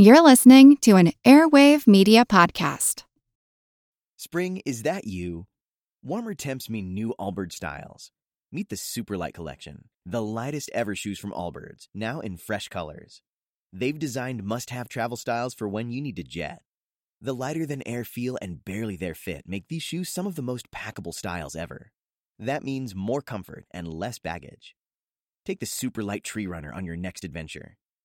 You're listening to an Airwave Media Podcast. Spring, is that you? Warmer temps mean new Allbirds styles. Meet the Superlight Collection, the lightest ever shoes from Allbirds, now in fresh colors. They've designed must have travel styles for when you need to jet. The lighter than air feel and barely there fit make these shoes some of the most packable styles ever. That means more comfort and less baggage. Take the Superlight Tree Runner on your next adventure.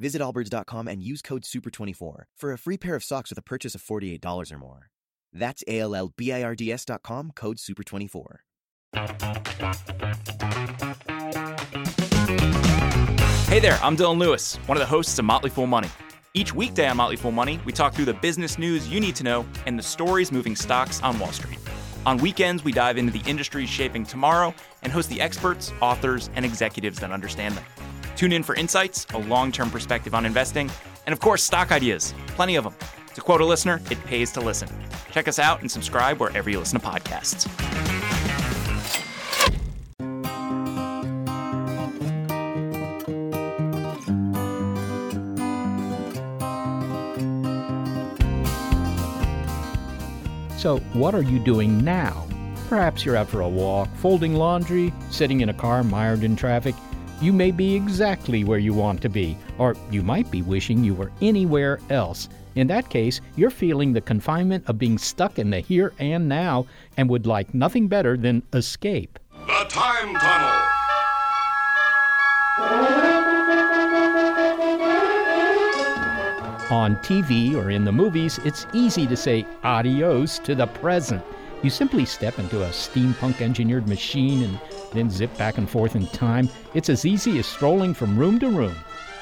Visit allbirds.com and use code SUPER24 for a free pair of socks with a purchase of $48 or more. That's A L L B I R D S.com, code SUPER24. Hey there, I'm Dylan Lewis, one of the hosts of Motley Fool Money. Each weekday on Motley Fool Money, we talk through the business news you need to know and the stories moving stocks on Wall Street. On weekends, we dive into the industries shaping tomorrow and host the experts, authors, and executives that understand them. Tune in for insights, a long term perspective on investing, and of course, stock ideas. Plenty of them. To quote a listener, it pays to listen. Check us out and subscribe wherever you listen to podcasts. So, what are you doing now? Perhaps you're out for a walk, folding laundry, sitting in a car mired in traffic. You may be exactly where you want to be, or you might be wishing you were anywhere else. In that case, you're feeling the confinement of being stuck in the here and now and would like nothing better than escape. The Time Tunnel. On TV or in the movies, it's easy to say adios to the present. You simply step into a steampunk engineered machine and then zip back and forth in time. It's as easy as strolling from room to room.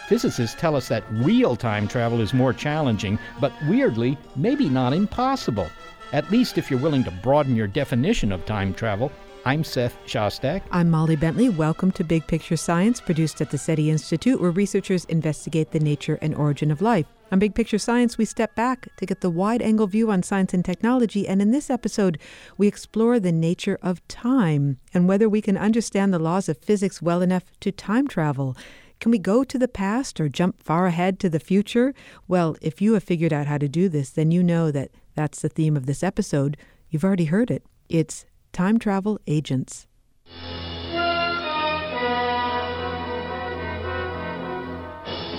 Physicists tell us that real time travel is more challenging, but weirdly, maybe not impossible. At least if you're willing to broaden your definition of time travel. I'm Seth Shostak. I'm Molly Bentley. Welcome to Big Picture Science, produced at the SETI Institute, where researchers investigate the nature and origin of life. On Big Picture Science, we step back to get the wide angle view on science and technology, and in this episode, we explore the nature of time and whether we can understand the laws of physics well enough to time travel. Can we go to the past or jump far ahead to the future? Well, if you have figured out how to do this, then you know that that's the theme of this episode. You've already heard it. It's time travel agents.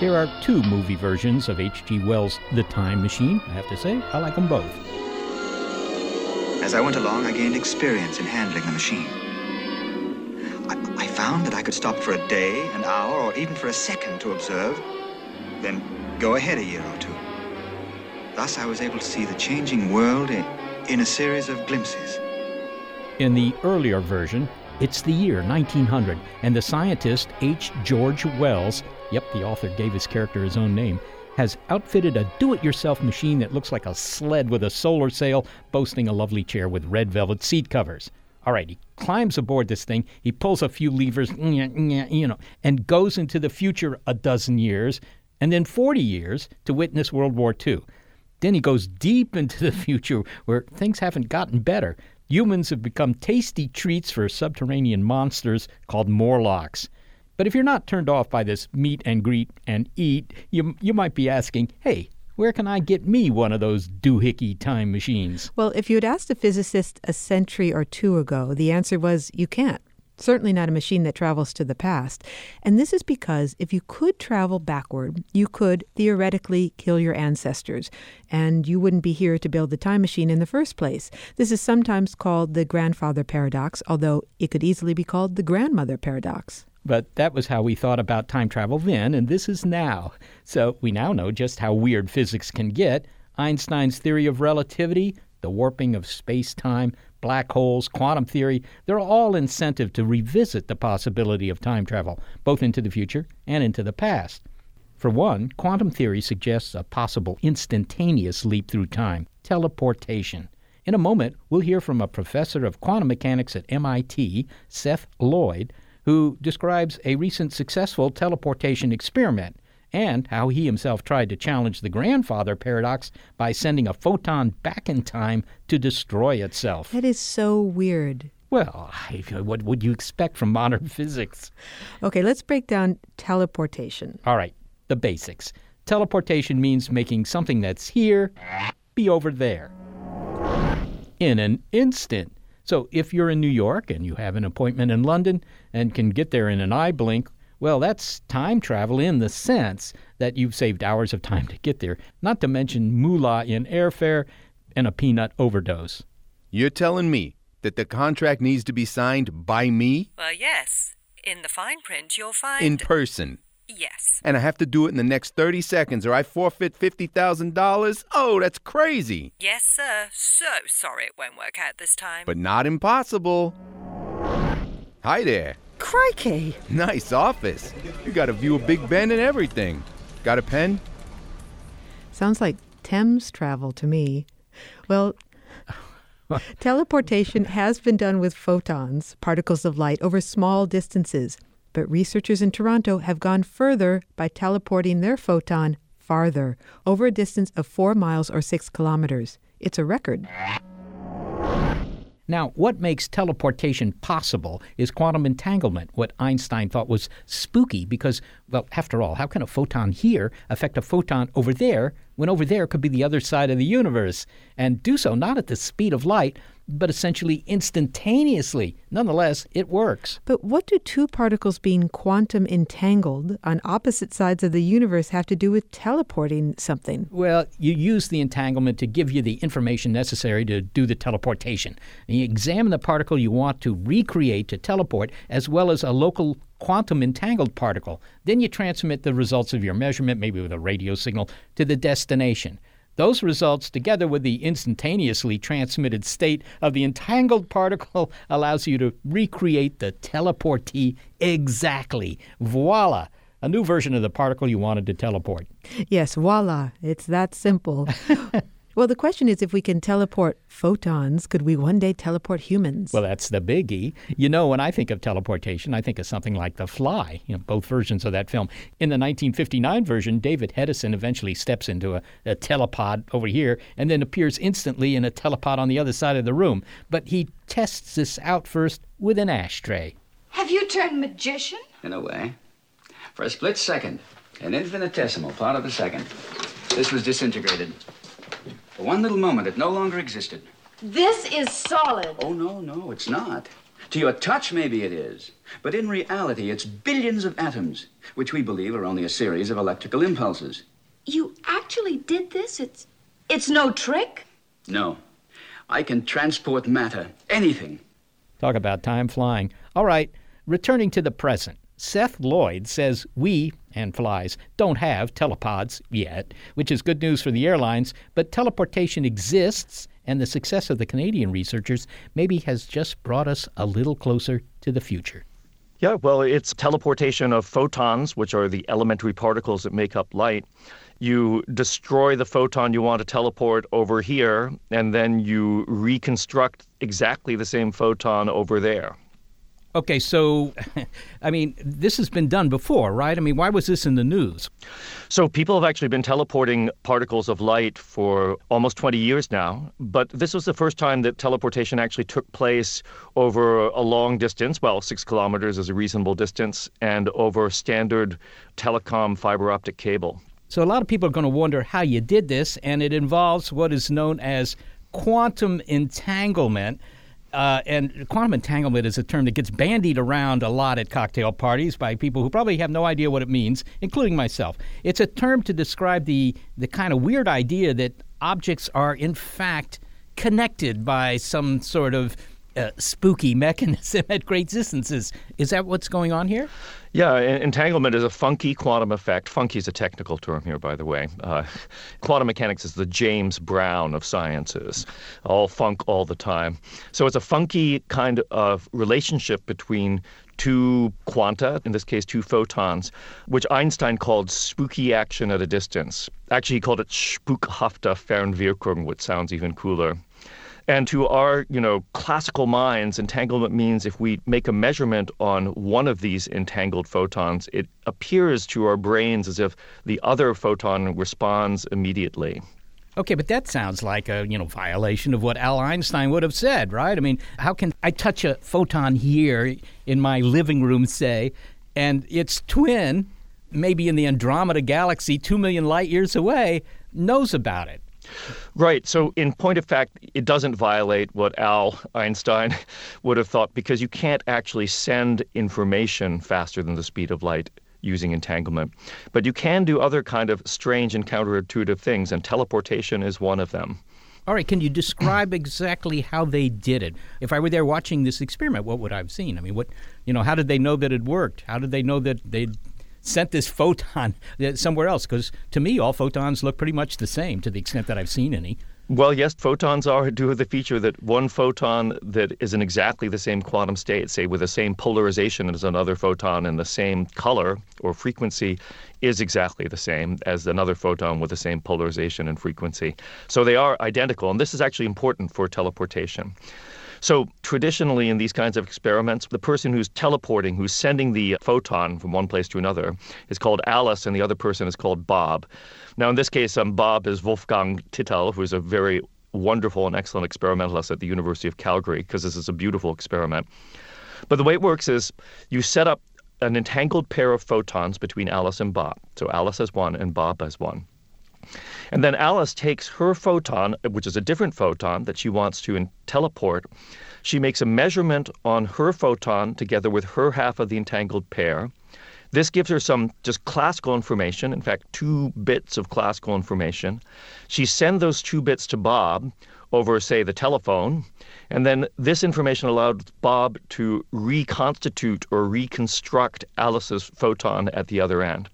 There are two movie versions of H.G. Wells' The Time Machine. I have to say, I like them both. As I went along, I gained experience in handling the machine. I, I found that I could stop for a day, an hour, or even for a second to observe, then go ahead a year or two. Thus, I was able to see the changing world in, in a series of glimpses. In the earlier version, it's the year 1900, and the scientist H. George Wells, yep, the author gave his character his own name, has outfitted a do it yourself machine that looks like a sled with a solar sail, boasting a lovely chair with red velvet seat covers. All right, he climbs aboard this thing, he pulls a few levers, you know, and goes into the future a dozen years, and then 40 years to witness World War II. Then he goes deep into the future where things haven't gotten better. Humans have become tasty treats for subterranean monsters called Morlocks. But if you're not turned off by this meet and greet and eat, you, you might be asking, hey, where can I get me one of those doohickey time machines? Well, if you had asked a physicist a century or two ago, the answer was you can't. Certainly not a machine that travels to the past. And this is because if you could travel backward, you could theoretically kill your ancestors, and you wouldn't be here to build the time machine in the first place. This is sometimes called the grandfather paradox, although it could easily be called the grandmother paradox. But that was how we thought about time travel then, and this is now. So we now know just how weird physics can get. Einstein's theory of relativity, the warping of space time, black holes, quantum theory, they're all incentive to revisit the possibility of time travel, both into the future and into the past. For one, quantum theory suggests a possible instantaneous leap through time, teleportation. In a moment, we'll hear from a professor of quantum mechanics at MIT, Seth Lloyd, who describes a recent successful teleportation experiment and how he himself tried to challenge the grandfather paradox by sending a photon back in time to destroy itself. That is so weird. Well, what would you expect from modern physics? Okay, let's break down teleportation. All right, the basics. Teleportation means making something that's here be over there in an instant. So if you're in New York and you have an appointment in London and can get there in an eye blink, well, that's time travel in the sense that you've saved hours of time to get there, not to mention moolah in airfare and a peanut overdose. You're telling me that the contract needs to be signed by me? Well, yes. In the fine print, you'll find. In person. Yes. And I have to do it in the next 30 seconds or I forfeit $50,000? Oh, that's crazy. Yes, sir. So sorry it won't work out this time. But not impossible. Hi there. Crikey! Nice office. You got a view of Big Ben and everything. Got a pen? Sounds like Thames travel to me. Well, teleportation has been done with photons, particles of light, over small distances. But researchers in Toronto have gone further by teleporting their photon farther, over a distance of four miles or six kilometers. It's a record. Now, what makes teleportation possible is quantum entanglement, what Einstein thought was spooky because, well, after all, how can a photon here affect a photon over there when over there could be the other side of the universe? And do so not at the speed of light, but essentially instantaneously. Nonetheless, it works. But what do two particles being quantum entangled on opposite sides of the universe have to do with teleporting something? Well, you use the entanglement to give you the information necessary to do the teleportation. And you examine the particle you want to recreate to teleport, as well as a local quantum entangled particle. Then you transmit the results of your measurement, maybe with a radio signal, to the destination. Those results, together with the instantaneously transmitted state of the entangled particle, allows you to recreate the teleportee exactly. Voila! A new version of the particle you wanted to teleport. Yes, voila. It's that simple. Well, the question is if we can teleport photons, could we one day teleport humans? Well, that's the biggie. You know, when I think of teleportation, I think of something like The Fly, you know, both versions of that film. In the 1959 version, David Hedison eventually steps into a, a telepod over here and then appears instantly in a telepod on the other side of the room. But he tests this out first with an ashtray. Have you turned magician? In a way. For a split second, an infinitesimal part of a second, this was disintegrated. For one little moment, it no longer existed. This is solid. Oh, no, no, it's not. To your touch, maybe it is. But in reality, it's billions of atoms, which we believe are only a series of electrical impulses. You actually did this? It's it's no trick? No. I can transport matter, anything. Talk about time flying. All right, returning to the present. Seth Lloyd says we, and flies, don't have telepods yet, which is good news for the airlines, but teleportation exists, and the success of the Canadian researchers maybe has just brought us a little closer to the future. Yeah, well, it's teleportation of photons, which are the elementary particles that make up light. You destroy the photon you want to teleport over here, and then you reconstruct exactly the same photon over there. Okay, so, I mean, this has been done before, right? I mean, why was this in the news? So, people have actually been teleporting particles of light for almost 20 years now, but this was the first time that teleportation actually took place over a long distance. Well, six kilometers is a reasonable distance, and over standard telecom fiber optic cable. So, a lot of people are going to wonder how you did this, and it involves what is known as quantum entanglement. Uh, and quantum entanglement is a term that gets bandied around a lot at cocktail parties by people who probably have no idea what it means, including myself. It's a term to describe the, the kind of weird idea that objects are, in fact, connected by some sort of uh, spooky mechanism at great distances. Is that what's going on here? Yeah, entanglement is a funky quantum effect. Funky is a technical term here, by the way. Uh, quantum mechanics is the James Brown of sciences, all funk all the time. So it's a funky kind of relationship between two quanta, in this case two photons, which Einstein called spooky action at a distance. Actually, he called it spukhafte Fernwirkung, which sounds even cooler. And to our, you know, classical minds, entanglement means if we make a measurement on one of these entangled photons, it appears to our brains as if the other photon responds immediately. Okay, but that sounds like a, you know, violation of what Al Einstein would have said, right? I mean, how can I touch a photon here in my living room, say, and its twin, maybe in the Andromeda galaxy 2 million light years away, knows about it? Right. So, in point of fact, it doesn't violate what Al Einstein would have thought because you can't actually send information faster than the speed of light using entanglement. But you can do other kind of strange and counterintuitive things, and teleportation is one of them. All right, can you describe exactly how they did it? If I were there watching this experiment, what would I have seen? I mean, what, you know, how did they know that it worked? How did they know that they'd sent this photon uh, somewhere else? Because to me, all photons look pretty much the same to the extent that I've seen any. Well, yes, photons are do have the feature that one photon that is in exactly the same quantum state, say with the same polarization as another photon and the same color or frequency, is exactly the same as another photon with the same polarization and frequency. So they are identical, and this is actually important for teleportation. So traditionally in these kinds of experiments, the person who's teleporting, who's sending the photon from one place to another, is called Alice, and the other person is called Bob. Now, in this case, um, Bob is Wolfgang Tittel, who is a very wonderful and excellent experimentalist at the University of Calgary, because this is a beautiful experiment. But the way it works is you set up an entangled pair of photons between Alice and Bob. So Alice has one and Bob has one. And then Alice takes her photon, which is a different photon that she wants to teleport. She makes a measurement on her photon together with her half of the entangled pair. This gives her some just classical information, in fact, two bits of classical information. She sends those two bits to Bob over, say, the telephone, and then this information allowed Bob to reconstitute or reconstruct Alice's photon at the other end.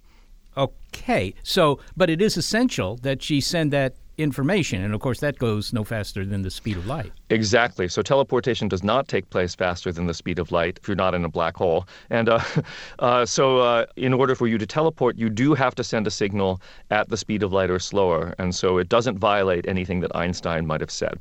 Okay, so, but it is essential that she send that information. And of course, that goes no faster than the speed of light. Exactly. So teleportation does not take place faster than the speed of light if you're not in a black hole. And uh, uh, so, uh, in order for you to teleport, you do have to send a signal at the speed of light or slower. And so, it doesn't violate anything that Einstein might have said.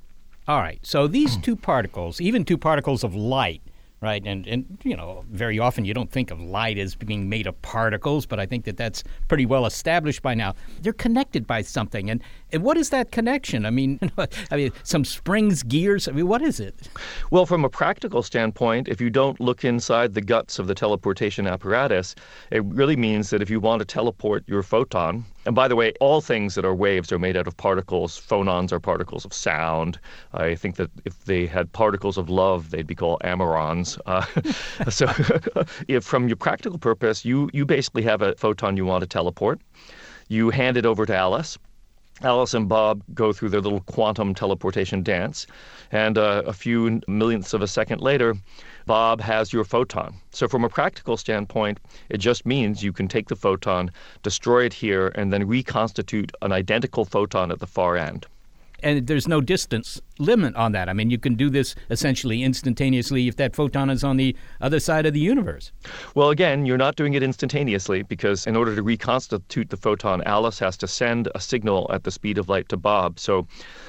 All right. So, these two particles, even two particles of light, right? And and you know, very often you don't think of light as being made of particles, but I think that that's pretty well established by now. They're connected by something, and and what is that connection? I mean, I mean, some springs, gears. I mean, what is it? Well, from a practical standpoint, if you don't look inside the guts of the teleportation apparatus, it really means that if you want to teleport your photon, and by the way, all things that are waves are made out of particles. Phonons are particles of sound. I think that if they had particles of love, they'd be called amirons. Uh, so, if from your practical purpose, you you basically have a photon you want to teleport. You hand it over to Alice. Alice and Bob go through their little quantum teleportation dance, and uh, a few millionths of a second later, Bob has your photon. So, from a practical standpoint, it just means you can take the photon, destroy it here, and then reconstitute an identical photon at the far end and there's no distance limit on that. I mean, you can do this essentially instantaneously if that photon is on the other side of the universe. Well, again, you're not doing it instantaneously because in order to reconstitute the photon, Alice has to send a signal at the speed of light to Bob. So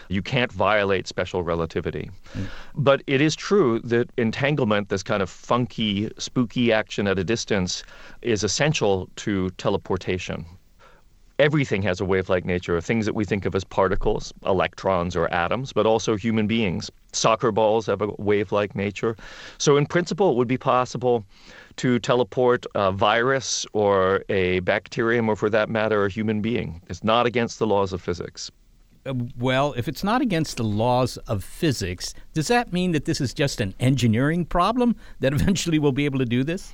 you can't violate special relativity. Mm. But it is true that entanglement, this kind of funky, spooky action at a distance, is essential to teleportation everything has a wave-like nature. Things that we think of as particles, electrons or atoms, but also human beings. Soccer balls have a wave-like nature. So in principle, it would be possible to teleport a virus or a bacterium, or for that matter, a human being. It's not against the laws of physics. Uh, well, if it's not against the laws of physics, does that mean that this is just an engineering problem that eventually we'll be able to do this?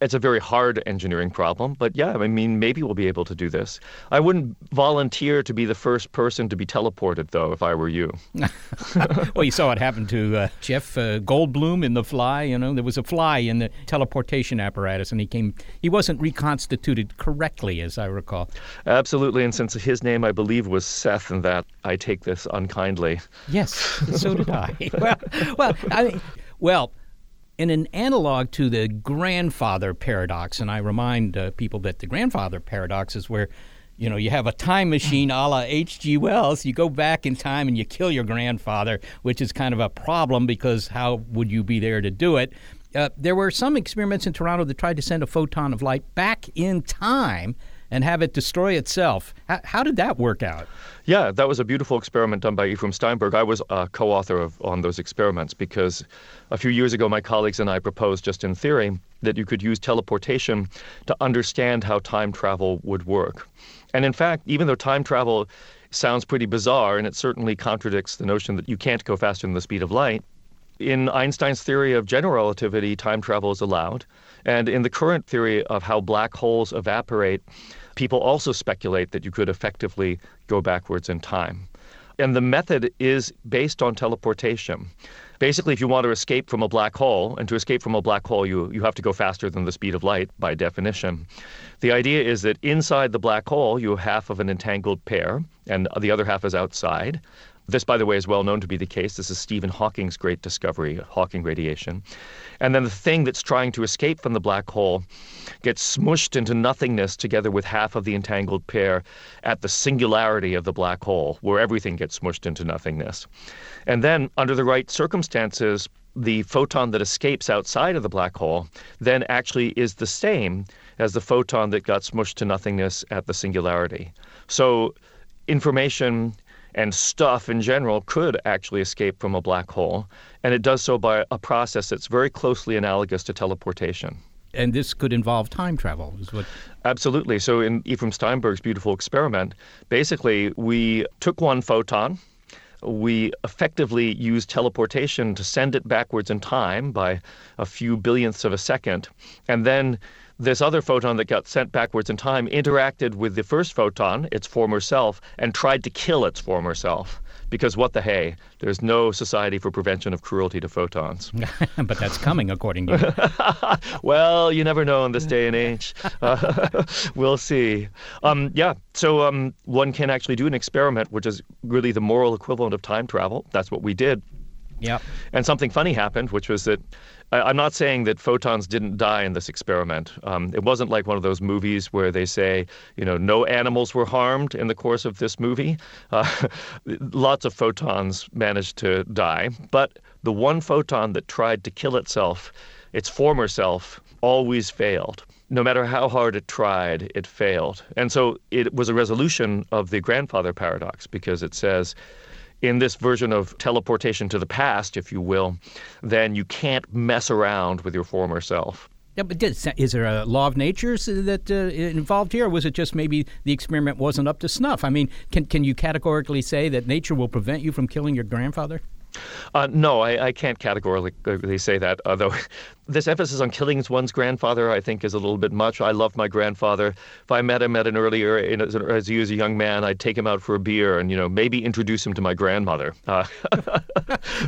It's a very hard engineering problem, but yeah, I mean, maybe we'll be able to do this. I wouldn't volunteer to be the first person to be teleported, though, if I were you. well, you saw what happened to uh, Jeff uh, Goldblum in The Fly. You know, there was a fly in the teleportation apparatus, and he came. He wasn't reconstituted correctly, as I recall. Absolutely, and since his name, I believe, was Seth, and that I take this unkindly. Yes, so did I. well, well, I mean, well in an analog to the grandfather paradox. And I remind uh, people that the grandfather paradox is where you know, you have a time machine a la H.G. Wells. You go back in time and you kill your grandfather, which is kind of a problem because how would you be there to do it? Uh, there were some experiments in Toronto that tried to send a photon of light back in time and have it destroy itself. How, how, did that work out? Yeah, that was a beautiful experiment done by Aephraim Steinberg. I was a co author of, on those experiments because a few years ago, my colleagues and I proposed, just in theory, that you could use teleportation to understand how time travel would work. And in fact, even though time travel sounds pretty bizarre and it certainly contradicts the notion that you can't go faster than the speed of light, in Einstein's theory of general relativity, time travel is allowed. And in the current theory of how black holes evaporate, people also speculate that you could effectively go backwards in time. And the method is based on teleportation. Basically, if you want to escape from a black hole, and to escape from a black hole, you, you have to go faster than the speed of light by definition. The idea is that inside the black hole, you have half of an entangled pair, and the other half is outside. This, by the way, is well known to be the case. This is Stephen Hawking's great discovery, Hawking radiation. And then the thing that's trying to escape from the black hole gets smushed into nothingness together with half of the entangled pair at the singularity of the black hole, where everything gets smushed into nothingness. And then, under the right circumstances, the photon that escapes outside of the black hole then actually is the same as the photon that got smushed to nothingness at the singularity. So information and stuff in general could actually escape from a black hole, and it does so by a process that's very closely analogous to teleportation. And this could involve time travel, is what. Absolutely. So, in Aephraim Steinberg's beautiful experiment, basically, we took one photon, we effectively used teleportation to send it backwards in time by a few billionths of a second, and then this other photon that got sent backwards in time interacted with the first photon, its former self, and tried to kill its former self. Because what the hey? There's no Society for Prevention of Cruelty to Photons. but that's coming, according to you. well, you never know in this day and age. Uh, we'll see. Um, yeah, so um, one can actually do an experiment, which is really the moral equivalent of time travel. That's what we did. Yeah. And something funny happened, which was that I, am not saying that photons didn't die in this experiment. Um, it wasn't like one of those movies where they say, you know, no animals were harmed in the course of this movie. Uh, lots of photons managed to die, but the one photon that tried to kill itself, its former self, always failed no matter how hard it tried, it failed. And so it was a resolution of the grandfather paradox because it says in this version of teleportation to the past, if you will, then you can't mess around with your former self. Yeah, but is there a law of nature that uh, involved here, or was it just maybe the experiment wasn't up to snuff? I mean, can can you categorically say that nature will prevent you from killing your grandfather? Uh, no, I, I, can't categorically say that. Although this emphasis on killing one's grandfather, I think, is a little bit much. I love my grandfather. If I met him at an earlier, as, as he was a young man, I'd take him out for a beer and you know maybe introduce him to my grandmother. Uh,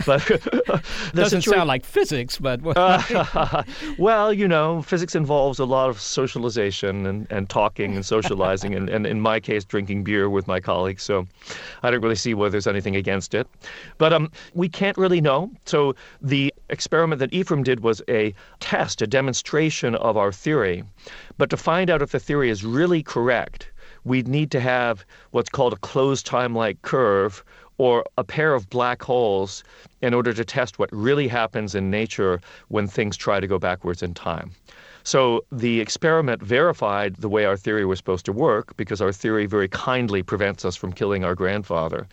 but doesn't sound like physics, but uh, well, you know, physics involves a lot of socialization and, and talking and socializing, and, and in my case, drinking beer with my colleagues. So I don't really see whether there's anything against it. But um, we can't really know. So the experiment that Aephraim did was a test, a demonstration of our theory. But to find out if the theory is really correct, we'd need to have what's called a closed time-like curve or a pair of black holes in order to test what really happens in nature when things try to go backwards in time. So the experiment verified the way our theory was supposed to work because our theory very kindly prevents us from killing our grandfather.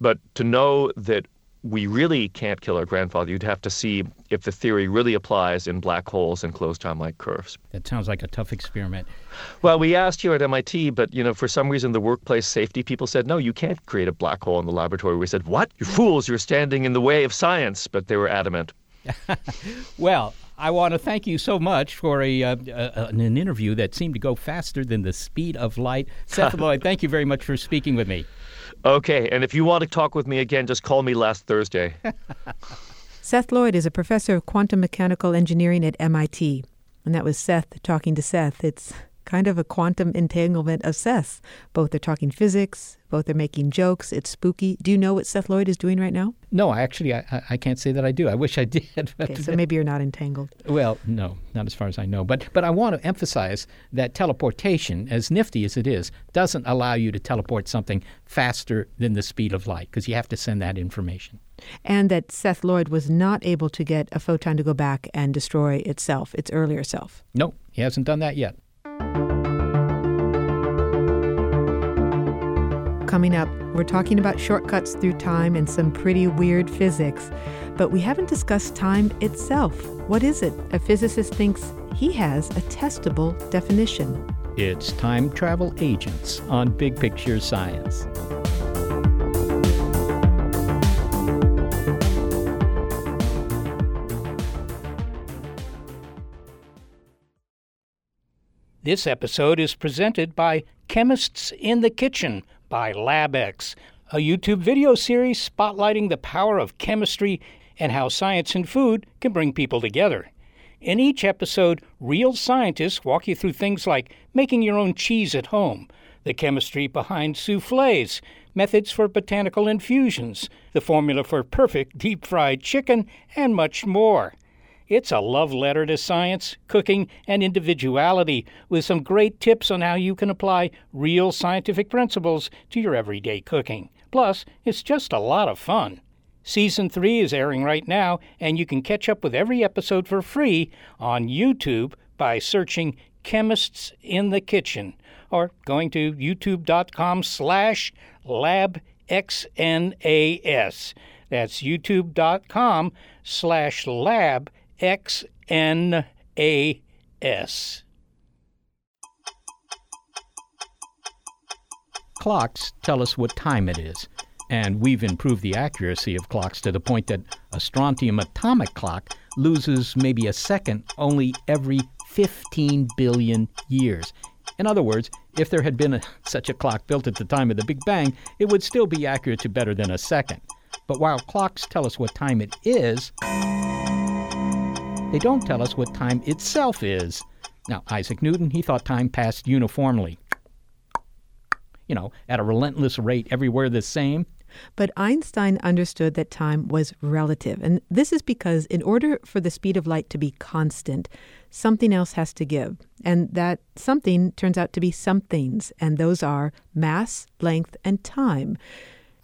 But to know that we really can't kill our grandfather. You'd have to see if the theory really applies in black holes and closed time-like curves. That sounds like a tough experiment. Well, we asked here at MIT, but you know, for some reason, the workplace safety people said, "No, you can't create a black hole in the laboratory." We said, "What? You fools! You're standing in the way of science." But they were adamant. well, I want to thank you so much for a, uh, uh, an interview that seemed to go faster than the speed of light. Seth Lloyd, thank you very much for speaking with me. Okay, and if you want to talk with me again, just call me last Thursday. Seth Lloyd is a professor of quantum mechanical engineering at MIT. And that was Seth talking to Seth. It's kind of a quantum entanglement of Seth. Both are talking physics, both are making jokes. It's spooky. Do you know what Seth Lloyd is doing right now? No, I actually, I, I can't say that I do. I wish I did. okay, so maybe you're not entangled. Well, no, not as far as I know. But but I want to emphasize that teleportation, as nifty as it is, doesn't allow you to teleport something faster than the speed of light because you have to send that information. And that Seth Lloyd was not able to get a photon to go back and destroy itself, its earlier self. No, he hasn't done that yet. Coming up, we're talking about shortcuts through time and some pretty weird physics. But we haven't discussed time itself. What is it? A physicist thinks he has a testable definition. It's time travel agents on Big Picture Science. This episode is presented by Chemists in the Kitchen by LabX, a YouTube video series spotlighting the power of chemistry and how science and food can bring people together. In each episode, real scientists walk you through things like making your own cheese at home, the chemistry behind souffles, methods for botanical infusions, the formula for perfect deep fried chicken, and much more. It's a love letter to science, cooking, and individuality with some great tips on how you can apply real scientific principles to your everyday cooking. Plus, it's just a lot of fun. Season 3 is airing right now, and you can catch up with every episode for free on YouTube by searching Chemists in the Kitchen or going to youtube.com slash labxnas. That's youtube.com slash lab X N A S. Clocks tell us what time it is, and we've improved the accuracy of clocks to the point that a strontium atomic clock loses maybe a second only every 15 billion years. In other words, if there had been a, such a clock built at the time of the Big Bang, it would still be accurate to better than a second. But while clocks tell us what time it is, they don't tell us what time itself is. Now, Isaac Newton, he thought time passed uniformly. You know, at a relentless rate, everywhere the same. But Einstein understood that time was relative. And this is because, in order for the speed of light to be constant, something else has to give. And that something turns out to be somethings, and those are mass, length, and time.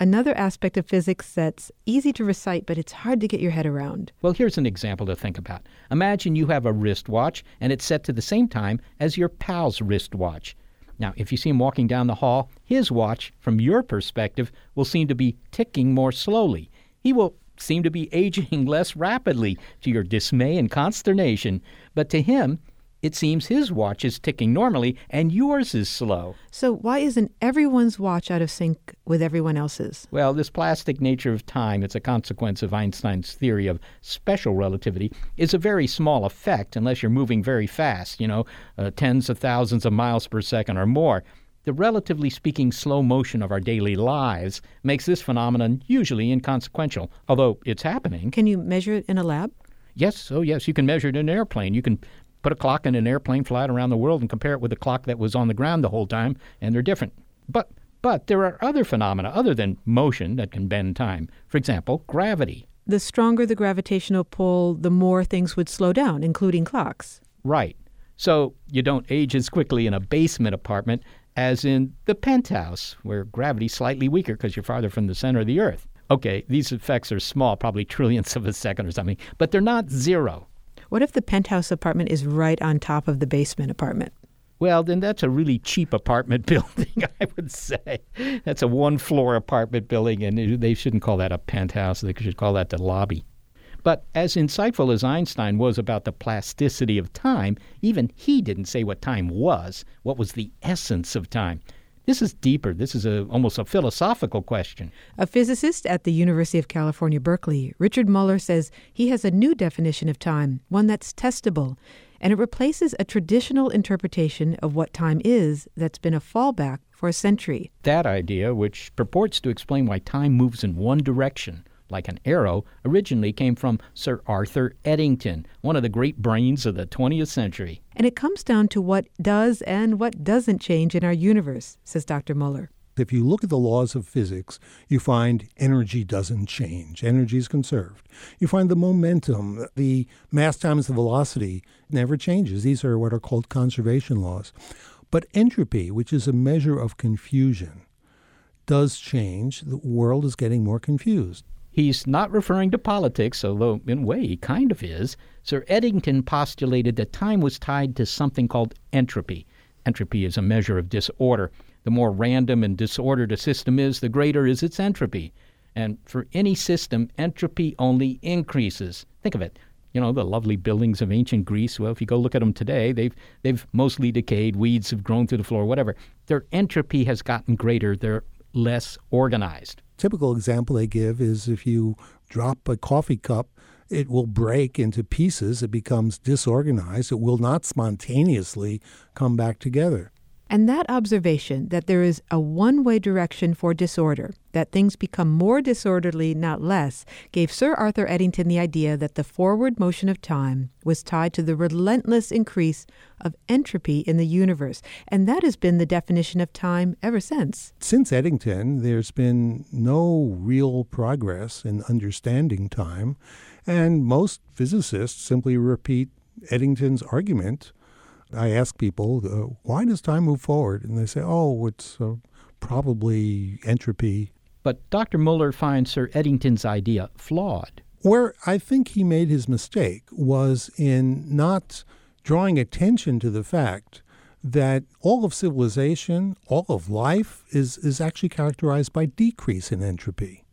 Another aspect of physics that's easy to recite, but it's hard to get your head around. Well, here's an example to think about. Imagine you have a wristwatch and it's set to the same time as your pal's wristwatch. Now, if you see him walking down the hall, his watch, from your perspective, will seem to be ticking more slowly. He will seem to be aging less rapidly to your dismay and consternation, but to him, it seems his watch is ticking normally and yours is slow. So, why isn't everyone's watch out of sync with everyone else's? Well, this plastic nature of time, it's a consequence of Einstein's theory of special relativity, is a very small effect unless you're moving very fast, you know, uh, tens of thousands of miles per second or more. The relatively speaking slow motion of our daily lives makes this phenomenon usually inconsequential, although it's happening. Can you measure it in a lab? Yes, oh yes, you can measure it in an airplane. You can put a clock in an airplane, fly it around the world, and compare it with the clock that was on the ground the whole time, and they're different. But but there are other phenomena other than motion that can bend time. For example, gravity. The stronger the gravitational pull, the more things would slow down, including clocks. Right. So you don't age as quickly in a basement apartment as in the penthouse, where gravity's slightly weaker because you're farther from the center of the Earth. Okay, these effects are small, probably trillionths of a second or something, but they're not zero. What if the penthouse apartment is right on top of the basement apartment? Well, then that's a really cheap apartment building, I would say. That's a one floor apartment building, and they shouldn't call that a penthouse. They should call that the lobby. But as insightful as Einstein was about the plasticity of time, even he didn't say what time was, what was the essence of time. This is deeper. This is a, almost a philosophical question. A physicist at the University of California, Berkeley, Richard Muller says he has a new definition of time, one that's testable, and it replaces a traditional interpretation of what time is that's been a fallback for a century. That idea, which purports to explain why time moves in one direction, like an arrow, originally came from Sir Arthur Eddington, one of the great brains of the 20th century. And it comes down to what does and what doesn't change in our universe, says Dr. Muller. If you look at the laws of physics, you find energy doesn't change. Energy is conserved. You find the momentum, the mass times the velocity never changes. These are what are called conservation laws. But entropy, which is a measure of confusion, does change. The world is getting more confused. He's not referring to politics, although in a way he kind of is. Sir Eddington postulated that time was tied to something called entropy. Entropy is a measure of disorder. The more random and disordered a system is, the greater is its entropy. And for any system, entropy only increases. Think of it. You know, the lovely buildings of ancient Greece, well, if you go look at them today, they've, they've mostly decayed, weeds have grown through the floor, whatever. Their entropy has gotten greater, they're less organized. Typical example they give is if you drop a coffee cup it will break into pieces. It becomes disorganized. It will not spontaneously come back together. And that observation that there is a one way direction for disorder, that things become more disorderly, not less, gave Sir Arthur Eddington the idea that the forward motion of time was tied to the relentless increase of entropy in the universe. And that has been the definition of time ever since. Since Eddington, there's been no real progress in understanding time. And most physicists simply repeat Eddington's argument I ask people, uh, why does time move forward? And they say, oh, it's uh, probably entropy. But Dr. Muller finds Sir Eddington's idea flawed. Where I think he made his mistake was in not drawing attention to the fact that all of civilization, all of life, is, is actually characterized by decrease in entropy.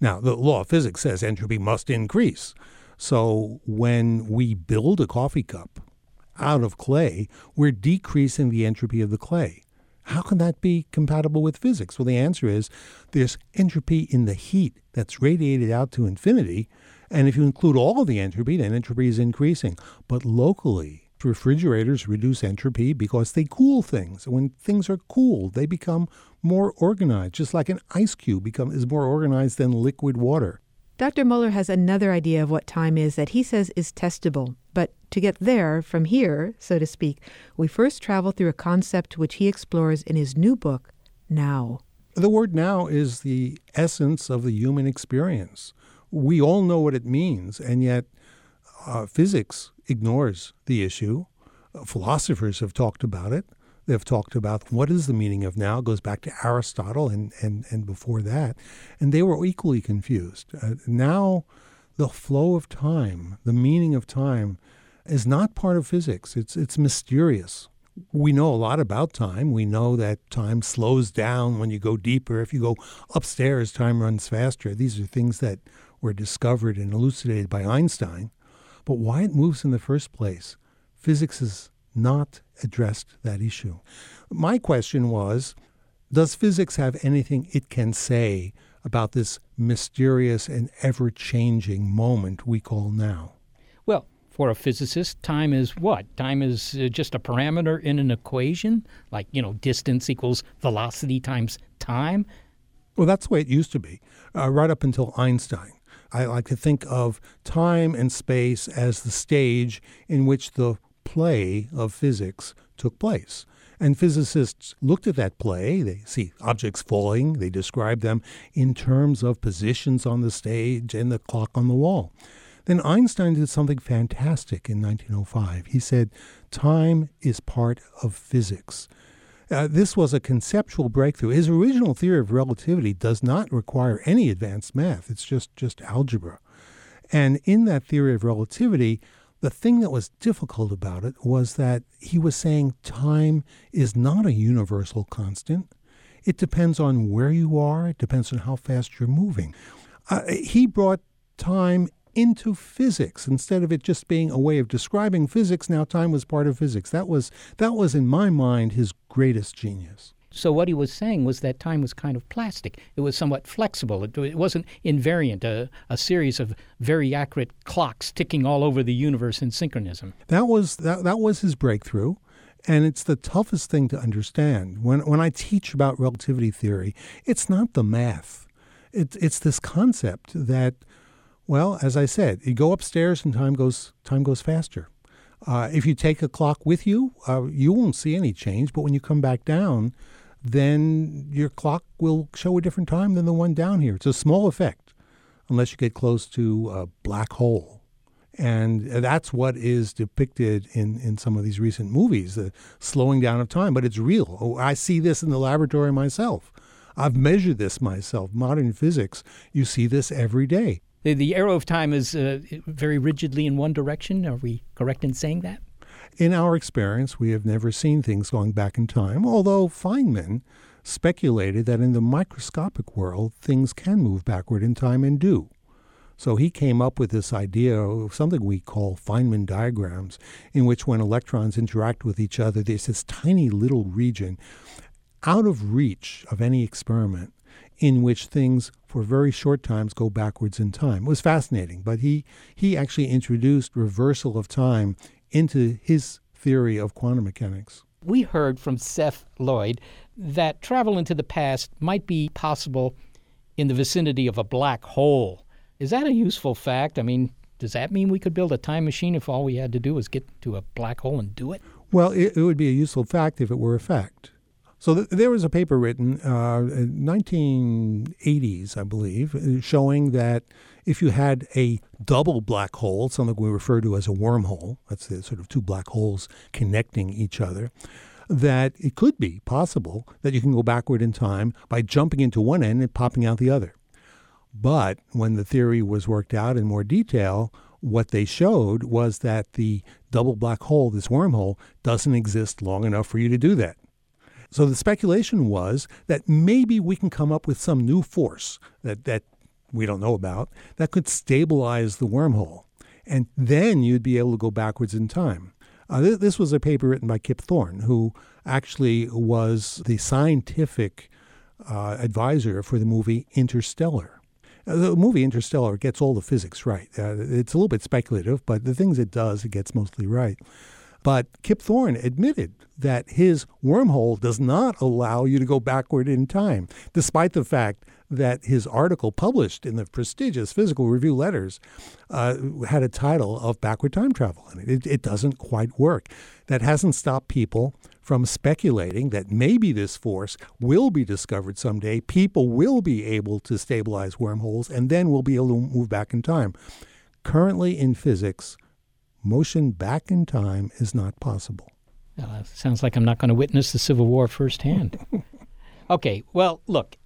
Now, the law of physics says entropy must increase. So when we build a coffee cup, out of clay, we're decreasing the entropy of the clay. How can that be compatible with physics? Well, the answer is there's entropy in the heat that's radiated out to infinity. And if you include all of the entropy, then entropy is increasing. But locally, refrigerators reduce entropy because they cool things. When things are cooled, they become more organized, just like an ice cube become, is more organized than liquid water. Dr. Muller has another idea of what time is that he says is testable. But to get there, from here, so to speak, we first travel through a concept which he explores in his new book, Now. The word now is the essence of the human experience. We all know what it means, and yet uh, physics ignores the issue. Philosophers have talked about it. They've talked about what is the meaning of now. It goes back to Aristotle and, and, and before that. And they were equally confused. Uh, now, the flow of time, the meaning of time, is not part of physics. It's, it's mysterious. We know a lot about time. We know that time slows down when you go deeper. If you go upstairs, time runs faster. These are things that were discovered and elucidated by Einstein. But why it moves in the first place, physics is not addressed that issue. My question was Does physics have anything it can say about this mysterious and ever changing moment we call now? Well, for a physicist, time is what? Time is uh, just a parameter in an equation, like, you know, distance equals velocity times time. Well, that's the way it used to be, uh, right up until Einstein. I like to think of time and space as the stage in which the play of physics took place. And physicists looked at that play. They see objects falling. They describe them in terms of positions on the stage and the clock on the wall. Then Einstein did something fantastic in 1905. He said, Time is part of physics. Uh, this was a conceptual breakthrough. His original theory of relativity does not require any advanced math, it's just, just algebra. And in that theory of relativity, the thing that was difficult about it was that he was saying time is not a universal constant. It depends on where you are, it depends on how fast you're moving. Uh, he brought time into physics instead of it just being a way of describing physics now time was part of physics that was that was in my mind his greatest genius so what he was saying was that time was kind of plastic. It was somewhat flexible. It, it wasn't invariant, a, a, series of very accurate clocks ticking all over the universe in synchronism. That was that, that was his breakthrough. And it's the toughest thing to understand. When when I teach about relativity theory, it's not the math. It, it's this concept that, well, as I said, you go upstairs and time goes time goes faster. Uh, if you take a clock with you, uh, you won't see any change. But when you come back down, then your clock will show a different time than the one down here. It's a small effect, unless you get close to a black hole. And that's what is depicted in, in some of these recent movies, the slowing down of time. But it's real. Oh, I see this in the laboratory myself. I've measured this myself. Modern physics, you see this every day. The, the arrow of time is uh, very rigidly in one direction. Are we correct in saying that? In our experience, we have never seen things going back in time, although Feynman speculated that in the microscopic world, things can move backward in time and do. So he came up with this idea of something we call Feynman diagrams, in which when electrons interact with each other, there's this tiny little region out of reach of any experiment in which things for very short times go backwards in time. It was fascinating, but he, he actually introduced reversal of time into his theory of quantum mechanics. We heard from Seth Lloyd that travel into the past might be possible in the vicinity of a black hole. Is that a useful fact? I mean, does that mean we could build a time machine if all we had to do was get to a black hole and do it? Well, it, it would be a useful fact if it were a fact. So th- there was a paper written uh, in 1980s, I believe, showing that if you had a double black hole, something we refer to as a wormhole, that's the sort of two black holes connecting each other, that it could be possible that you can go backward in time by jumping into one end and popping out the other. But when the theory was worked out in more detail, what they showed was that the double black hole, this wormhole, doesn't exist long enough for you to do that. So the speculation was that maybe we can come up with some new force that, that we don't know about that could stabilize the wormhole. And then you'd be able to go backwards in time. Uh, th- this was a paper written by Kip Thorne, who actually was the scientific uh, advisor for the movie Interstellar. Uh, the movie Interstellar gets all the physics right. Uh, it's a little bit speculative, but the things it does, it gets mostly right. But Kip Thorne admitted that his wormhole does not allow you to go backward in time, despite the fact that his article published in the prestigious Physical Review Letters uh, had a title of backward time travel in it. it. It doesn't quite work. That hasn't stopped people from speculating that maybe this force will be discovered someday. People will be able to stabilize wormholes, and then we'll be able to move back in time. Currently in physics, motion back in time is not possible. Uh, sounds like I'm not going to witness the Civil War firsthand. okay, well, look,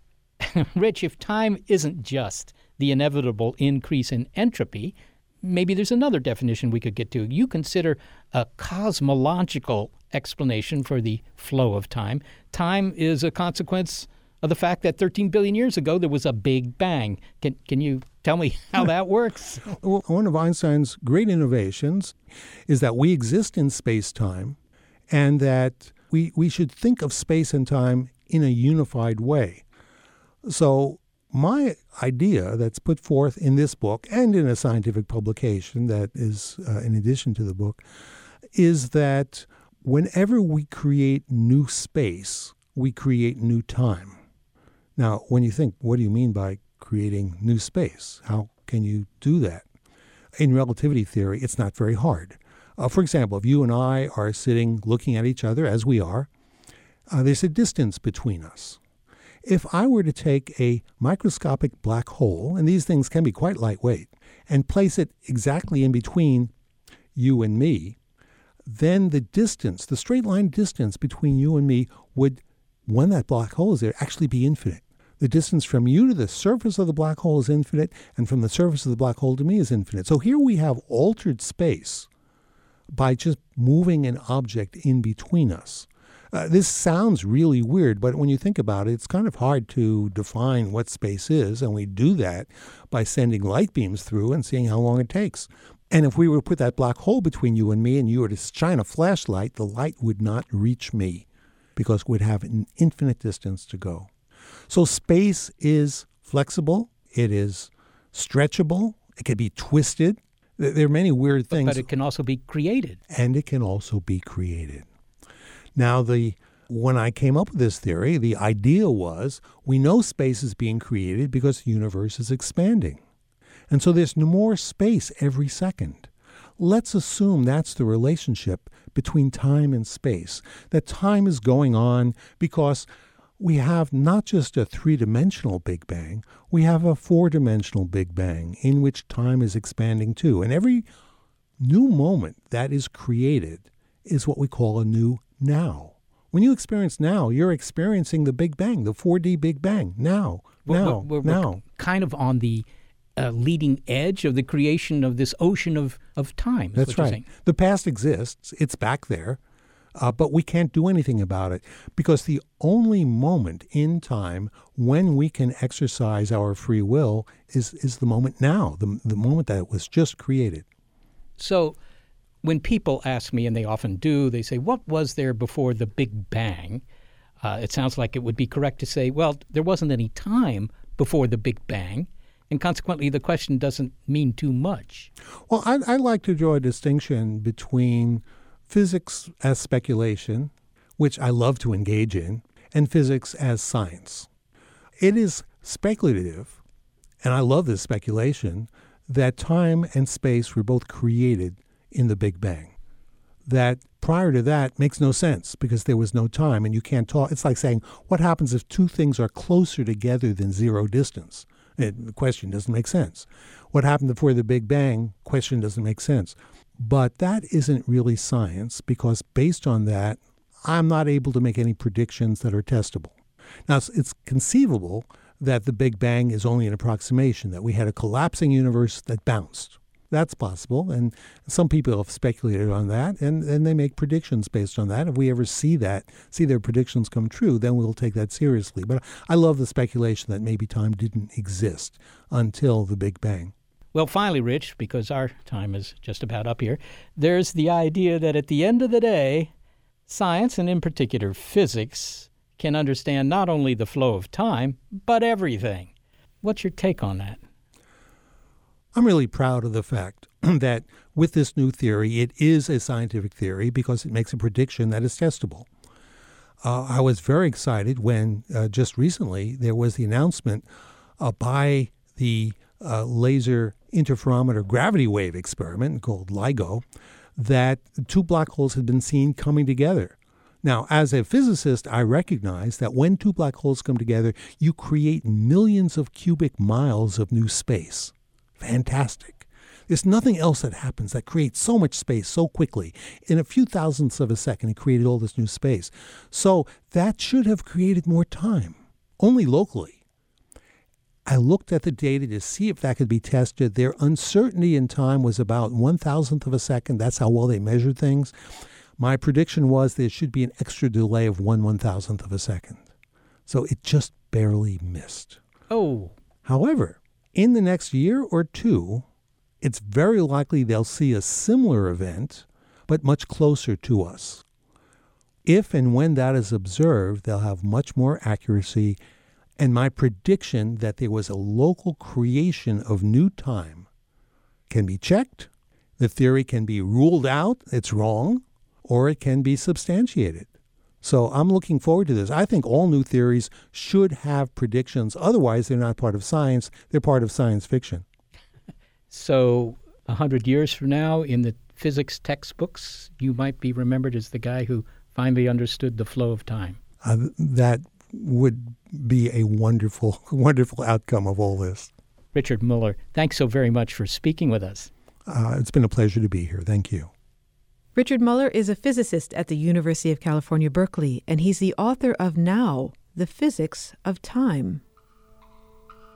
Rich, if time isn't just the inevitable increase in entropy, maybe there's another definition we could get to. You consider a cosmological explanation for the flow of time. Time is a consequence of the fact that 13 billion years ago there was a big bang. Can, can you tell me how that works? well, one of Einstein's great innovations is that we exist in space time and that we, we should think of space and time in a unified way. So, my idea that's put forth in this book and in a scientific publication that is uh, in addition to the book is that whenever we create new space, we create new time. Now, when you think, what do you mean by creating new space? How can you do that? In relativity theory, it's not very hard. Uh, for example, if you and I are sitting looking at each other as we are, uh, there's a distance between us. If I were to take a microscopic black hole, and these things can be quite lightweight, and place it exactly in between you and me, then the distance, the straight line distance between you and me would, when that black hole is there, actually be infinite. The distance from you to the surface of the black hole is infinite, and from the surface of the black hole to me is infinite. So here we have altered space by just moving an object in between us. Uh, this sounds really weird, but when you think about it, it's kind of hard to define what space is, and we do that by sending light beams through and seeing how long it takes. And if we were to put that black hole between you and me, and you were to shine a flashlight, the light would not reach me because we'd have an infinite distance to go. So space is flexible, it is stretchable, it can be twisted. There are many weird things. But it can also be created. And it can also be created. Now, the when I came up with this theory, the idea was we know space is being created because the universe is expanding. And so there's more space every second. Let's assume that's the relationship between time and space, that time is going on because we have not just a three dimensional Big Bang, we have a four dimensional Big Bang in which time is expanding too. And every new moment that is created is what we call a new now. When you experience now, you're experiencing the Big Bang, the 4D Big Bang, now, We're- now, we're, we're now. kind of on the uh, leading edge of the creation of this ocean of, of time. That's what you're right. The past exists, it's back there, uh, but we can't do anything about it because the only moment in time when we can exercise our free will is, is the moment now, the, the moment that it was just created. So when people ask me, and they often do, they say, What was there before the Big Bang? Uh, it sounds like it would be correct to say, Well, there wasn't any time before the Big Bang. And consequently, the question doesn't mean too much. Well, I, I like to draw a distinction between physics as speculation, which I love to engage in, and physics as science. It is speculative, and I love this speculation, that time and space were both created in the Big Bang. That prior to that makes no sense because there was no time and you can't talk. It's like saying, what happens if two things are closer together than zero distance? It, the question doesn't make sense. What happened before the Big Bang? Question doesn't make sense. But that isn't really science because based on that, I'm not able to make any predictions that are testable. Now, it's, it's conceivable that the Big Bang is only an approximation, that we had a collapsing universe that bounced. That's possible, and some people have speculated on that, and, and they make predictions based on that. If we ever see that, see their predictions come true, then we'll take that seriously. But I love the speculation that maybe time didn't exist until the Big Bang. Well, finally, Rich, because our time is just about up here, there's the idea that at the end of the day, science, and in particular physics, can understand not only the flow of time, but everything. What's your take on that? I'm really proud of the fact that with this new theory, it is a scientific theory because it makes a prediction that is testable. Uh, I was very excited when uh, just recently there was the announcement uh, by the uh, Laser Interferometer Gravity Wave Experiment called LIGO that two black holes had been seen coming together. Now, as a physicist, I recognize that when two black holes come together, you create millions of cubic miles of new space. Fantastic. There's nothing else that happens that creates so much space so quickly. In a few thousandths of a second, it created all this new space. So that should have created more time, only locally. I looked at the data to see if that could be tested. Their uncertainty in time was about one thousandth of a second. That's how well they measured things. My prediction was there should be an extra delay of one one thousandth of a second. So it just barely missed. Oh. However, in the next year or two, it's very likely they'll see a similar event, but much closer to us. If and when that is observed, they'll have much more accuracy. And my prediction that there was a local creation of new time can be checked. The theory can be ruled out, it's wrong, or it can be substantiated. So I'm looking forward to this. I think all new theories should have predictions. Otherwise, they're not part of science, they're part of science fiction. So, a hundred years from now, in the physics textbooks, you might be remembered as the guy who finally understood the flow of time. Uh, that would be a wonderful, wonderful outcome of all this. Richard Muller, thanks so very much for speaking with us. Uh, it's been a pleasure to be here. Thank you. Richard Muller is a physicist at the University of California, Berkeley, and he's the author of Now, The Physics of Time.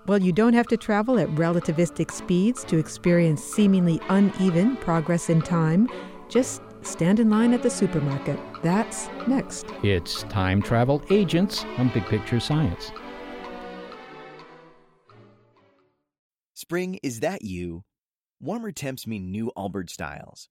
Well, you don't have to travel at relativistic speeds to experience seemingly uneven progress in time. Just stand in line at the supermarket. That's next. It's Time Travel Agents on Big Picture Science. Spring, is that you? Warmer temps mean new Allbirds styles.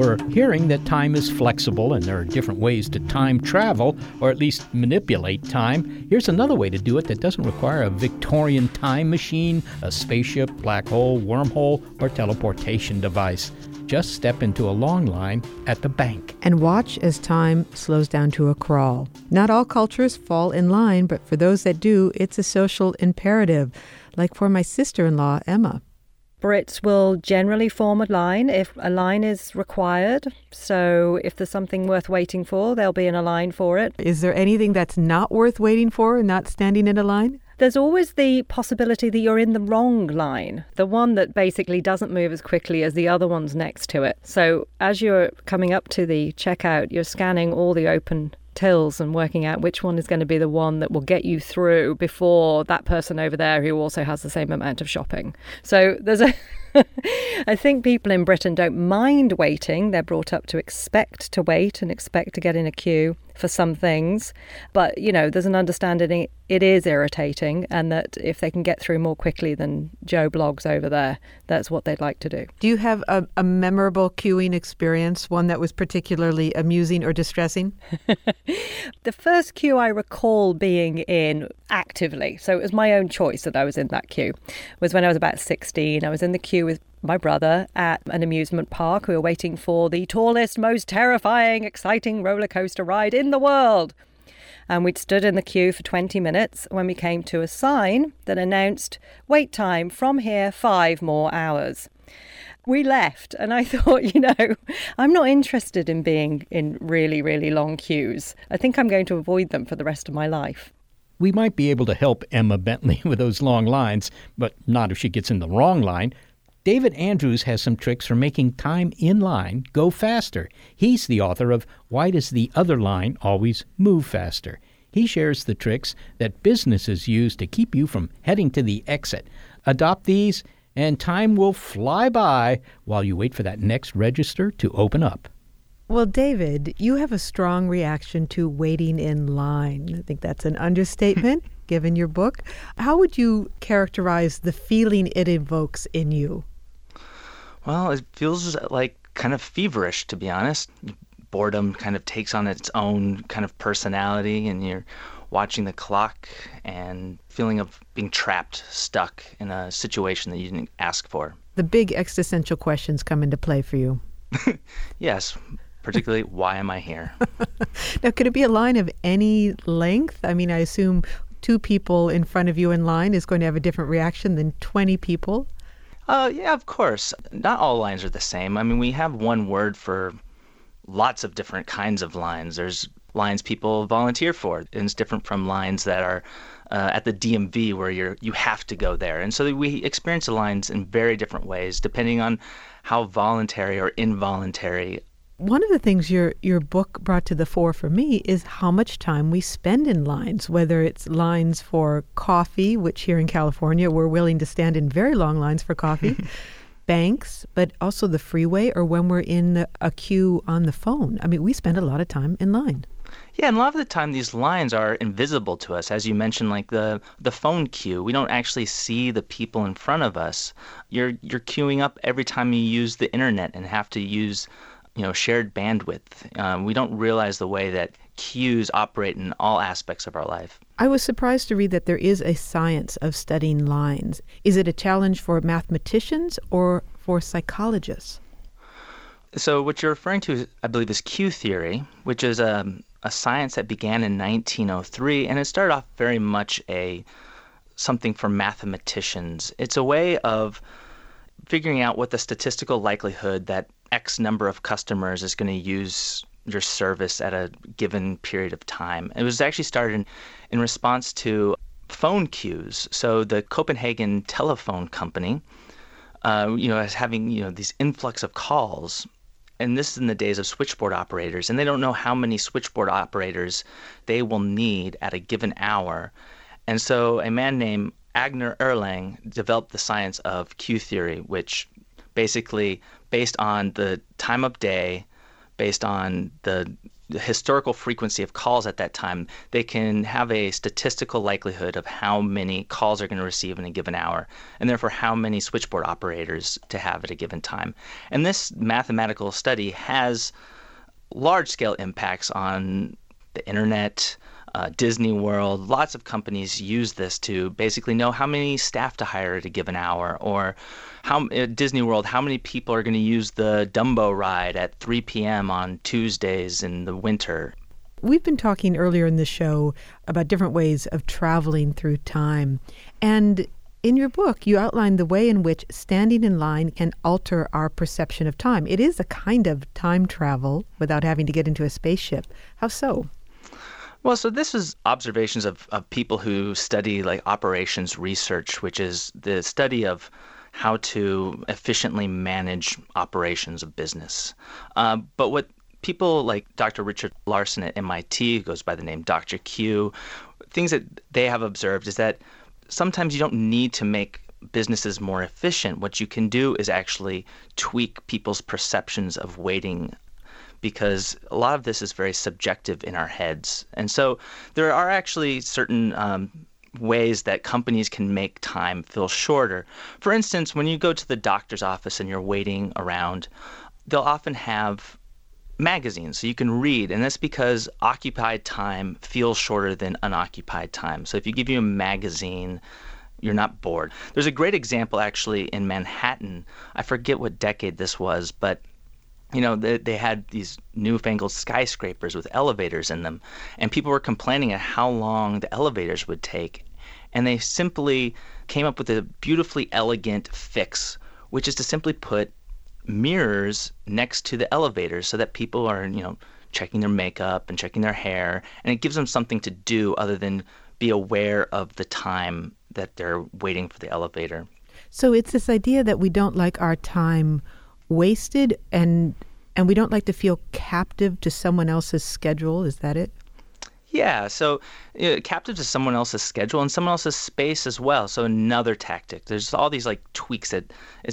We're hearing that time is flexible and there are different ways to time travel, or at least manipulate time. Here's another way to do it that doesn't require a Victorian time machine, a spaceship, black hole, wormhole, or teleportation device. Just step into a long line at the bank. And watch as time slows down to a crawl. Not all cultures fall in line, but for those that do, it's a social imperative, like for my sister in law, Emma. Brits will generally form a line if a line is required. So if there's something worth waiting for, they'll be in a line for it. Is there anything that's not worth waiting for and not standing in a line? There's always the possibility that you're in the wrong line, the one that basically doesn't move as quickly as the other ones next to it. So as you're coming up to the checkout, you're scanning all the open tills and working out which one is going to be the one that will get you through before that person over there who also has the same amount of shopping. So there's a I think people in Britain don't mind waiting. They're brought up to expect to wait and expect to get in a queue for some things. But, you know, there's an understanding it is irritating and that if they can get through more quickly than Joe Bloggs over there, that's what they'd like to do. Do you have a, a memorable queuing experience, one that was particularly amusing or distressing? the first queue I recall being in actively, so it was my own choice that I was in that queue, was when I was about 16. I was in the queue with my brother at an amusement park. We were waiting for the tallest, most terrifying, exciting roller coaster ride in the world. And we'd stood in the queue for 20 minutes when we came to a sign that announced wait time from here five more hours. We left, and I thought, you know, I'm not interested in being in really, really long queues. I think I'm going to avoid them for the rest of my life. We might be able to help Emma Bentley with those long lines, but not if she gets in the wrong line. David Andrews has some tricks for making time in line go faster. He's the author of Why Does the Other Line Always Move Faster? He shares the tricks that businesses use to keep you from heading to the exit. Adopt these, and time will fly by while you wait for that next register to open up. Well, David, you have a strong reaction to waiting in line. I think that's an understatement, given your book. How would you characterize the feeling it evokes in you? Well, it feels like kind of feverish, to be honest. Boredom kind of takes on its own kind of personality, and you're watching the clock and feeling of being trapped, stuck in a situation that you didn't ask for. The big existential questions come into play for you. yes, particularly why am I here? now, could it be a line of any length? I mean, I assume two people in front of you in line is going to have a different reaction than 20 people. Uh, yeah, of course. Not all lines are the same. I mean, we have one word for lots of different kinds of lines. There's lines people volunteer for, and it's different from lines that are uh, at the DMV where you're you have to go there. And so we experience the lines in very different ways depending on how voluntary or involuntary one of the things your your book brought to the fore for me is how much time we spend in lines, whether it's lines for coffee, which here in California we're willing to stand in very long lines for coffee, banks, but also the freeway or when we're in a queue on the phone. I mean, we spend a lot of time in line. Yeah, and a lot of the time these lines are invisible to us. As you mentioned, like the the phone queue, we don't actually see the people in front of us. You're you're queuing up every time you use the internet and have to use you know shared bandwidth. Um, we don't realize the way that queues operate in all aspects of our life. I was surprised to read that there is a science of studying lines. Is it a challenge for mathematicians or for psychologists? So what you're referring to, I believe, is queue theory, which is a, um, a science that began in 1903, and it started off very much a something for mathematicians. It's a way of figuring out what the statistical likelihood that X number of customers is going to use your service at a given period of time. It was actually started in, in response to phone queues. So the Copenhagen Telephone Company uh, you know, as having you know these influx of calls, and this is in the days of switchboard operators, and they don't know how many switchboard operators they will need at a given hour, and so a man named Agner Erlang developed the science of queue theory, which basically based on the time of day, based on the historical frequency of calls at that time, they can have a statistical likelihood of how many calls are going to receive in a given hour, and therefore how many switchboard operators to have at a given time. And this mathematical study has large scale impacts on the internet, uh, Disney World, lots of companies use this to basically know how many staff to hire at a given hour, or how at Disney World, how many people are going to use the Dumbo ride at 3 p.m. on Tuesdays in the winter. We've been talking earlier in the show about different ways of traveling through time. And in your book, you outline the way in which standing in line can alter our perception of time. It is a kind of time travel without having to get into a spaceship. How so? Well, so this is observations of, of people who study like operations research, which is the study of how to efficiently manage operations of business. Uh, but what people like Dr. Richard Larson at MIT, who goes by the name Dr. Queue, things that they have observed is that sometimes you don't need to make businesses more efficient. What you can do is actually tweak people's perceptions of waiting because a lot of this is very subjective in our heads. And so there are actually certain um, ways that companies can make time feel shorter. For instance, when you go to the doctor's office and you're waiting around, they'll often have magazines so you can read and that's because occupied time feels shorter than unoccupied time so if you give you a magazine you're not bored there's a great example actually in manhattan i forget what decade this was but you know, they, they had these newfangled skyscrapers with elevators in them, and people were complaining at how long the elevators would take. And they simply came up with a beautifully elegant fix, which is to simply put mirrors next to the elevators so that people are, you know, checking their makeup and checking their hair, and it gives them something to do other than be aware of the time that they're waiting for the elevator. So it's this idea that we don't like our time wasted and and we don't like to feel captive to someone else's schedule. Is that it? Yeah, so you know, captive to someone else's schedule and someone else's space as well. So another tactic. There's all these like tweaks that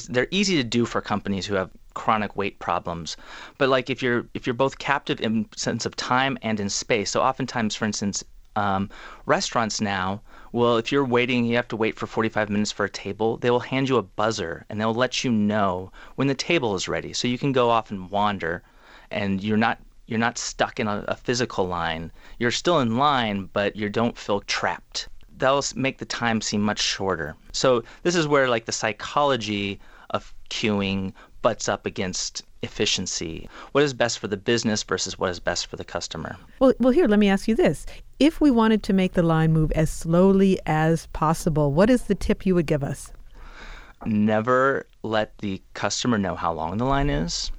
they're easy to do for companies who have chronic wait problems. But like if you're if you're both captive in sense of time and in space. So oftentimes, for instance, um, restaurants now well, if you're waiting, you have to wait for 45 minutes for a table, they will hand you a buzzer and they'll let you know when the table is ready. So you can go off and wander and you're not you're not stuck in a, a physical line. You're still in line, but you don't feel trapped. That'll make the time seem much shorter. So this is where like the psychology of queuing butts up against efficiency. What is best for the business versus what is best for the customer? Well, well here, let me ask you this. If we wanted to make the line move as slowly as possible, what is the tip you would give us? Never let the customer know how long the line is.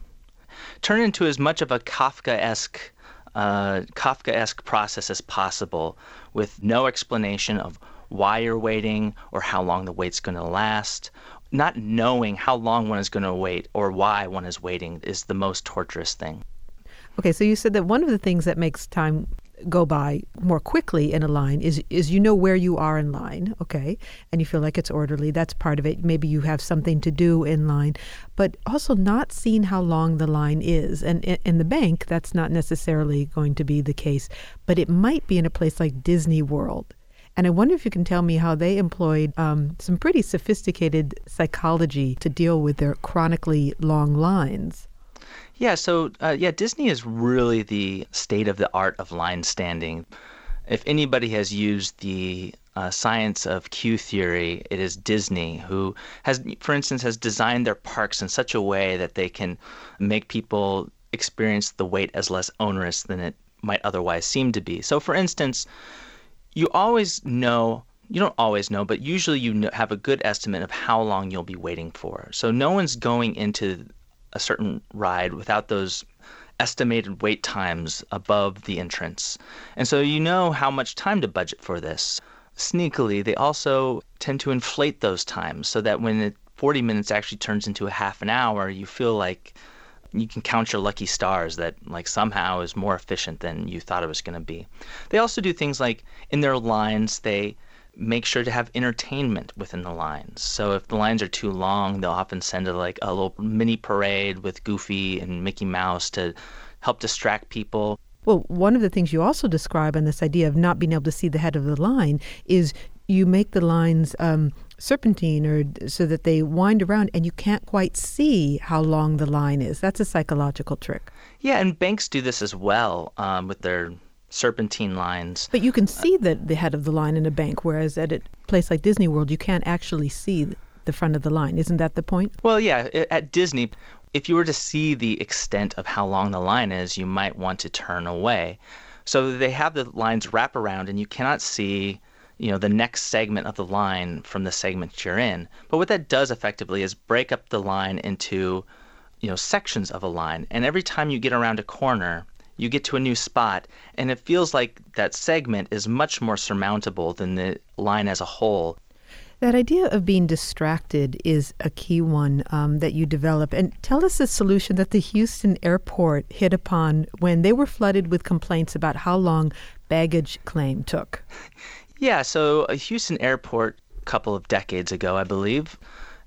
Turn into as much of a Kafka-esque uh, Kafka-esque process as possible with no explanation of why you're waiting or how long the wait's going to last. Not knowing how long one is going to wait or why one is waiting is the most torturous thing. Okay, so you said that one of the things that makes time go by more quickly in a line is is you know where you are in line, okay, and you feel like it's orderly. That's part of it. Maybe you have something to do in line, but also not seeing how long the line is. And in the bank, that's not necessarily going to be the case, but it might be in a place like Disney World. And I wonder if you can tell me how they employed um, some pretty sophisticated psychology to deal with their chronically long lines. Yeah, so uh, yeah, Disney is really the state of the art of line standing. If anybody has used the uh, science of queue theory, it is Disney, who has, for instance, has designed their parks in such a way that they can make people experience the wait as less onerous than it might otherwise seem to be. So, for instance, you always know you don't always know, but usually you have a good estimate of how long you'll be waiting for. So no one's going into a certain ride without those estimated wait times above the entrance. And so you know how much time to budget for this. Sneakily, they also tend to inflate those times so that when it 40 minutes actually turns into a half an hour, you feel like you can count your lucky stars that like somehow is more efficient than you thought it was going to be. They also do things like in their lines they make sure to have entertainment within the lines. So if the lines are too long, they'll often send a like a little mini parade with Goofy and Mickey Mouse to help distract people. Well, one of the things you also describe on this idea of not being able to see the head of the line is you make the lines um, serpentine or so that they wind around and you can't quite see how long the line is. That's a psychological trick. Yeah, and banks do this as well um, with their serpentine lines. But you can see the, the head of the line in a bank, whereas at a place like Disney World, you can't actually see the front of the line. Isn't that the point? Well, yeah. At Disney, if you were to see the extent of how long the line is, you might want to turn away. So they have the lines wrap around, and you cannot see you know the next segment of the line from the segment you're in. But what that does effectively is break up the line into you know sections of a line, and every time you get around a corner, you get to a new spot, and it feels like that segment is much more surmountable than the line as a whole. That idea of being distracted is a key one um, that you develop. And tell us the solution that the Houston airport hit upon when they were flooded with complaints about how long baggage claim took. Yeah, so a Houston airport a couple of decades ago, I believe,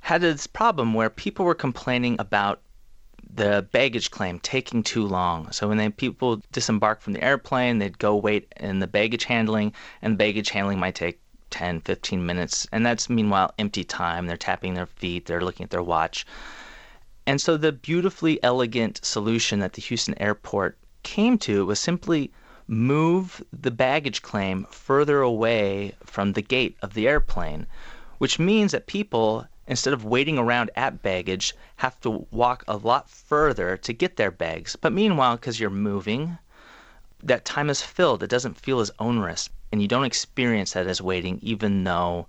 had this problem where people were complaining about the baggage claim taking too long. So when they, people disembark from the airplane, they'd go wait in the baggage handling, and baggage handling might take 10, 15 minutes. And that's meanwhile empty time. They're tapping their feet, they're looking at their watch. And so the beautifully elegant solution that the Houston airport came to was simply move the baggage claim further away from the gate of the airplane, which means that people, instead of waiting around at baggage, have to walk a lot further to get their bags. But meanwhile, because you're moving, that time is filled. It doesn't feel as onerous, and you don't experience that as waiting, even though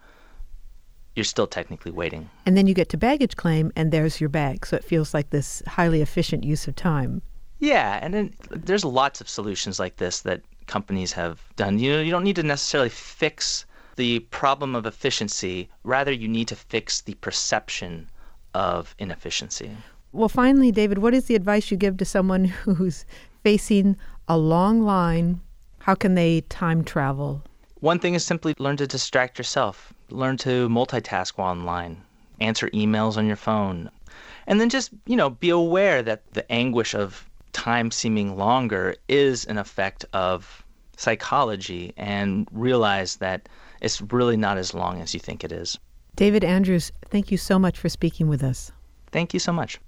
you're still technically waiting. And then you get to baggage claim, and there's your bag. So it feels like this highly efficient use of time. Yeah, and then there's lots of solutions like this that companies have done. You know, you don't need to necessarily fix the problem of efficiency. Rather, you need to fix the perception of inefficiency. Well, finally, David, what is the advice you give to someone who's facing a long line? How can they time travel? One thing is simply learn to distract yourself. Learn to multitask while online. Answer emails on your phone. And then just, you know, be aware that the anguish of time seeming longer is an effect of psychology and realize that it's really not as long as you think it is. David Andrews, thank you so much for speaking with us. Thank you so much.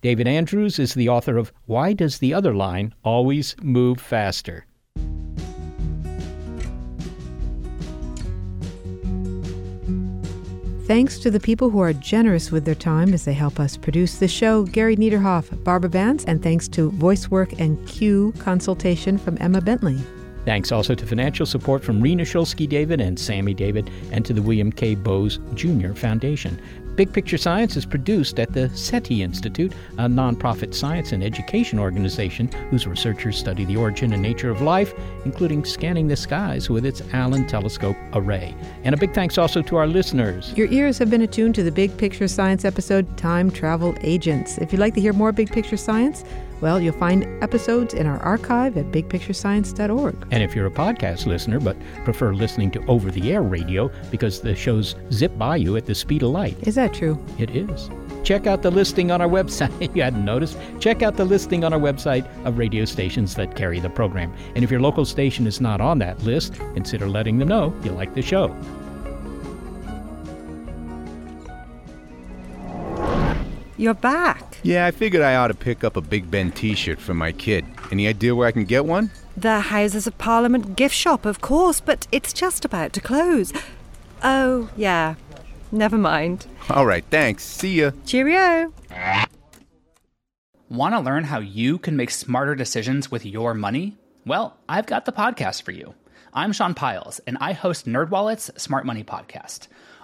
David Andrews is the author of Why Does the Other Line Always Move Faster? Thanks to the people who are generous with their time as they help us produce the show Gary Niederhoff, Barbara Vance, and thanks to voice work and queue consultation from Emma Bentley. Thanks also to financial support from Rena Shulsky David and Sammy David, and to the William K. Bowes Jr. Foundation. Big Picture Science is produced at the SETI Institute, a nonprofit science and education organization whose researchers study the origin and nature of life, including scanning the skies with its Allen Telescope array. And a big thanks also to our listeners. Your ears have been attuned to the Big Picture Science episode, Time Travel Agents. If you'd like to hear more Big Picture Science, well, you'll find episodes in our archive at bigpicturescience.org. And if you're a podcast listener but prefer listening to over the air radio because the shows zip by you at the speed of light, is that true? It is. Check out the listing on our website. you hadn't noticed? Check out the listing on our website of radio stations that carry the program. And if your local station is not on that list, consider letting them know you like the show. You're back. Yeah, I figured I ought to pick up a Big Ben t shirt for my kid. Any idea where I can get one? The Houses of Parliament gift shop, of course, but it's just about to close. Oh, yeah. Never mind. All right, thanks. See ya. Cheerio. Want to learn how you can make smarter decisions with your money? Well, I've got the podcast for you. I'm Sean Pyles, and I host NerdWallet's Smart Money Podcast.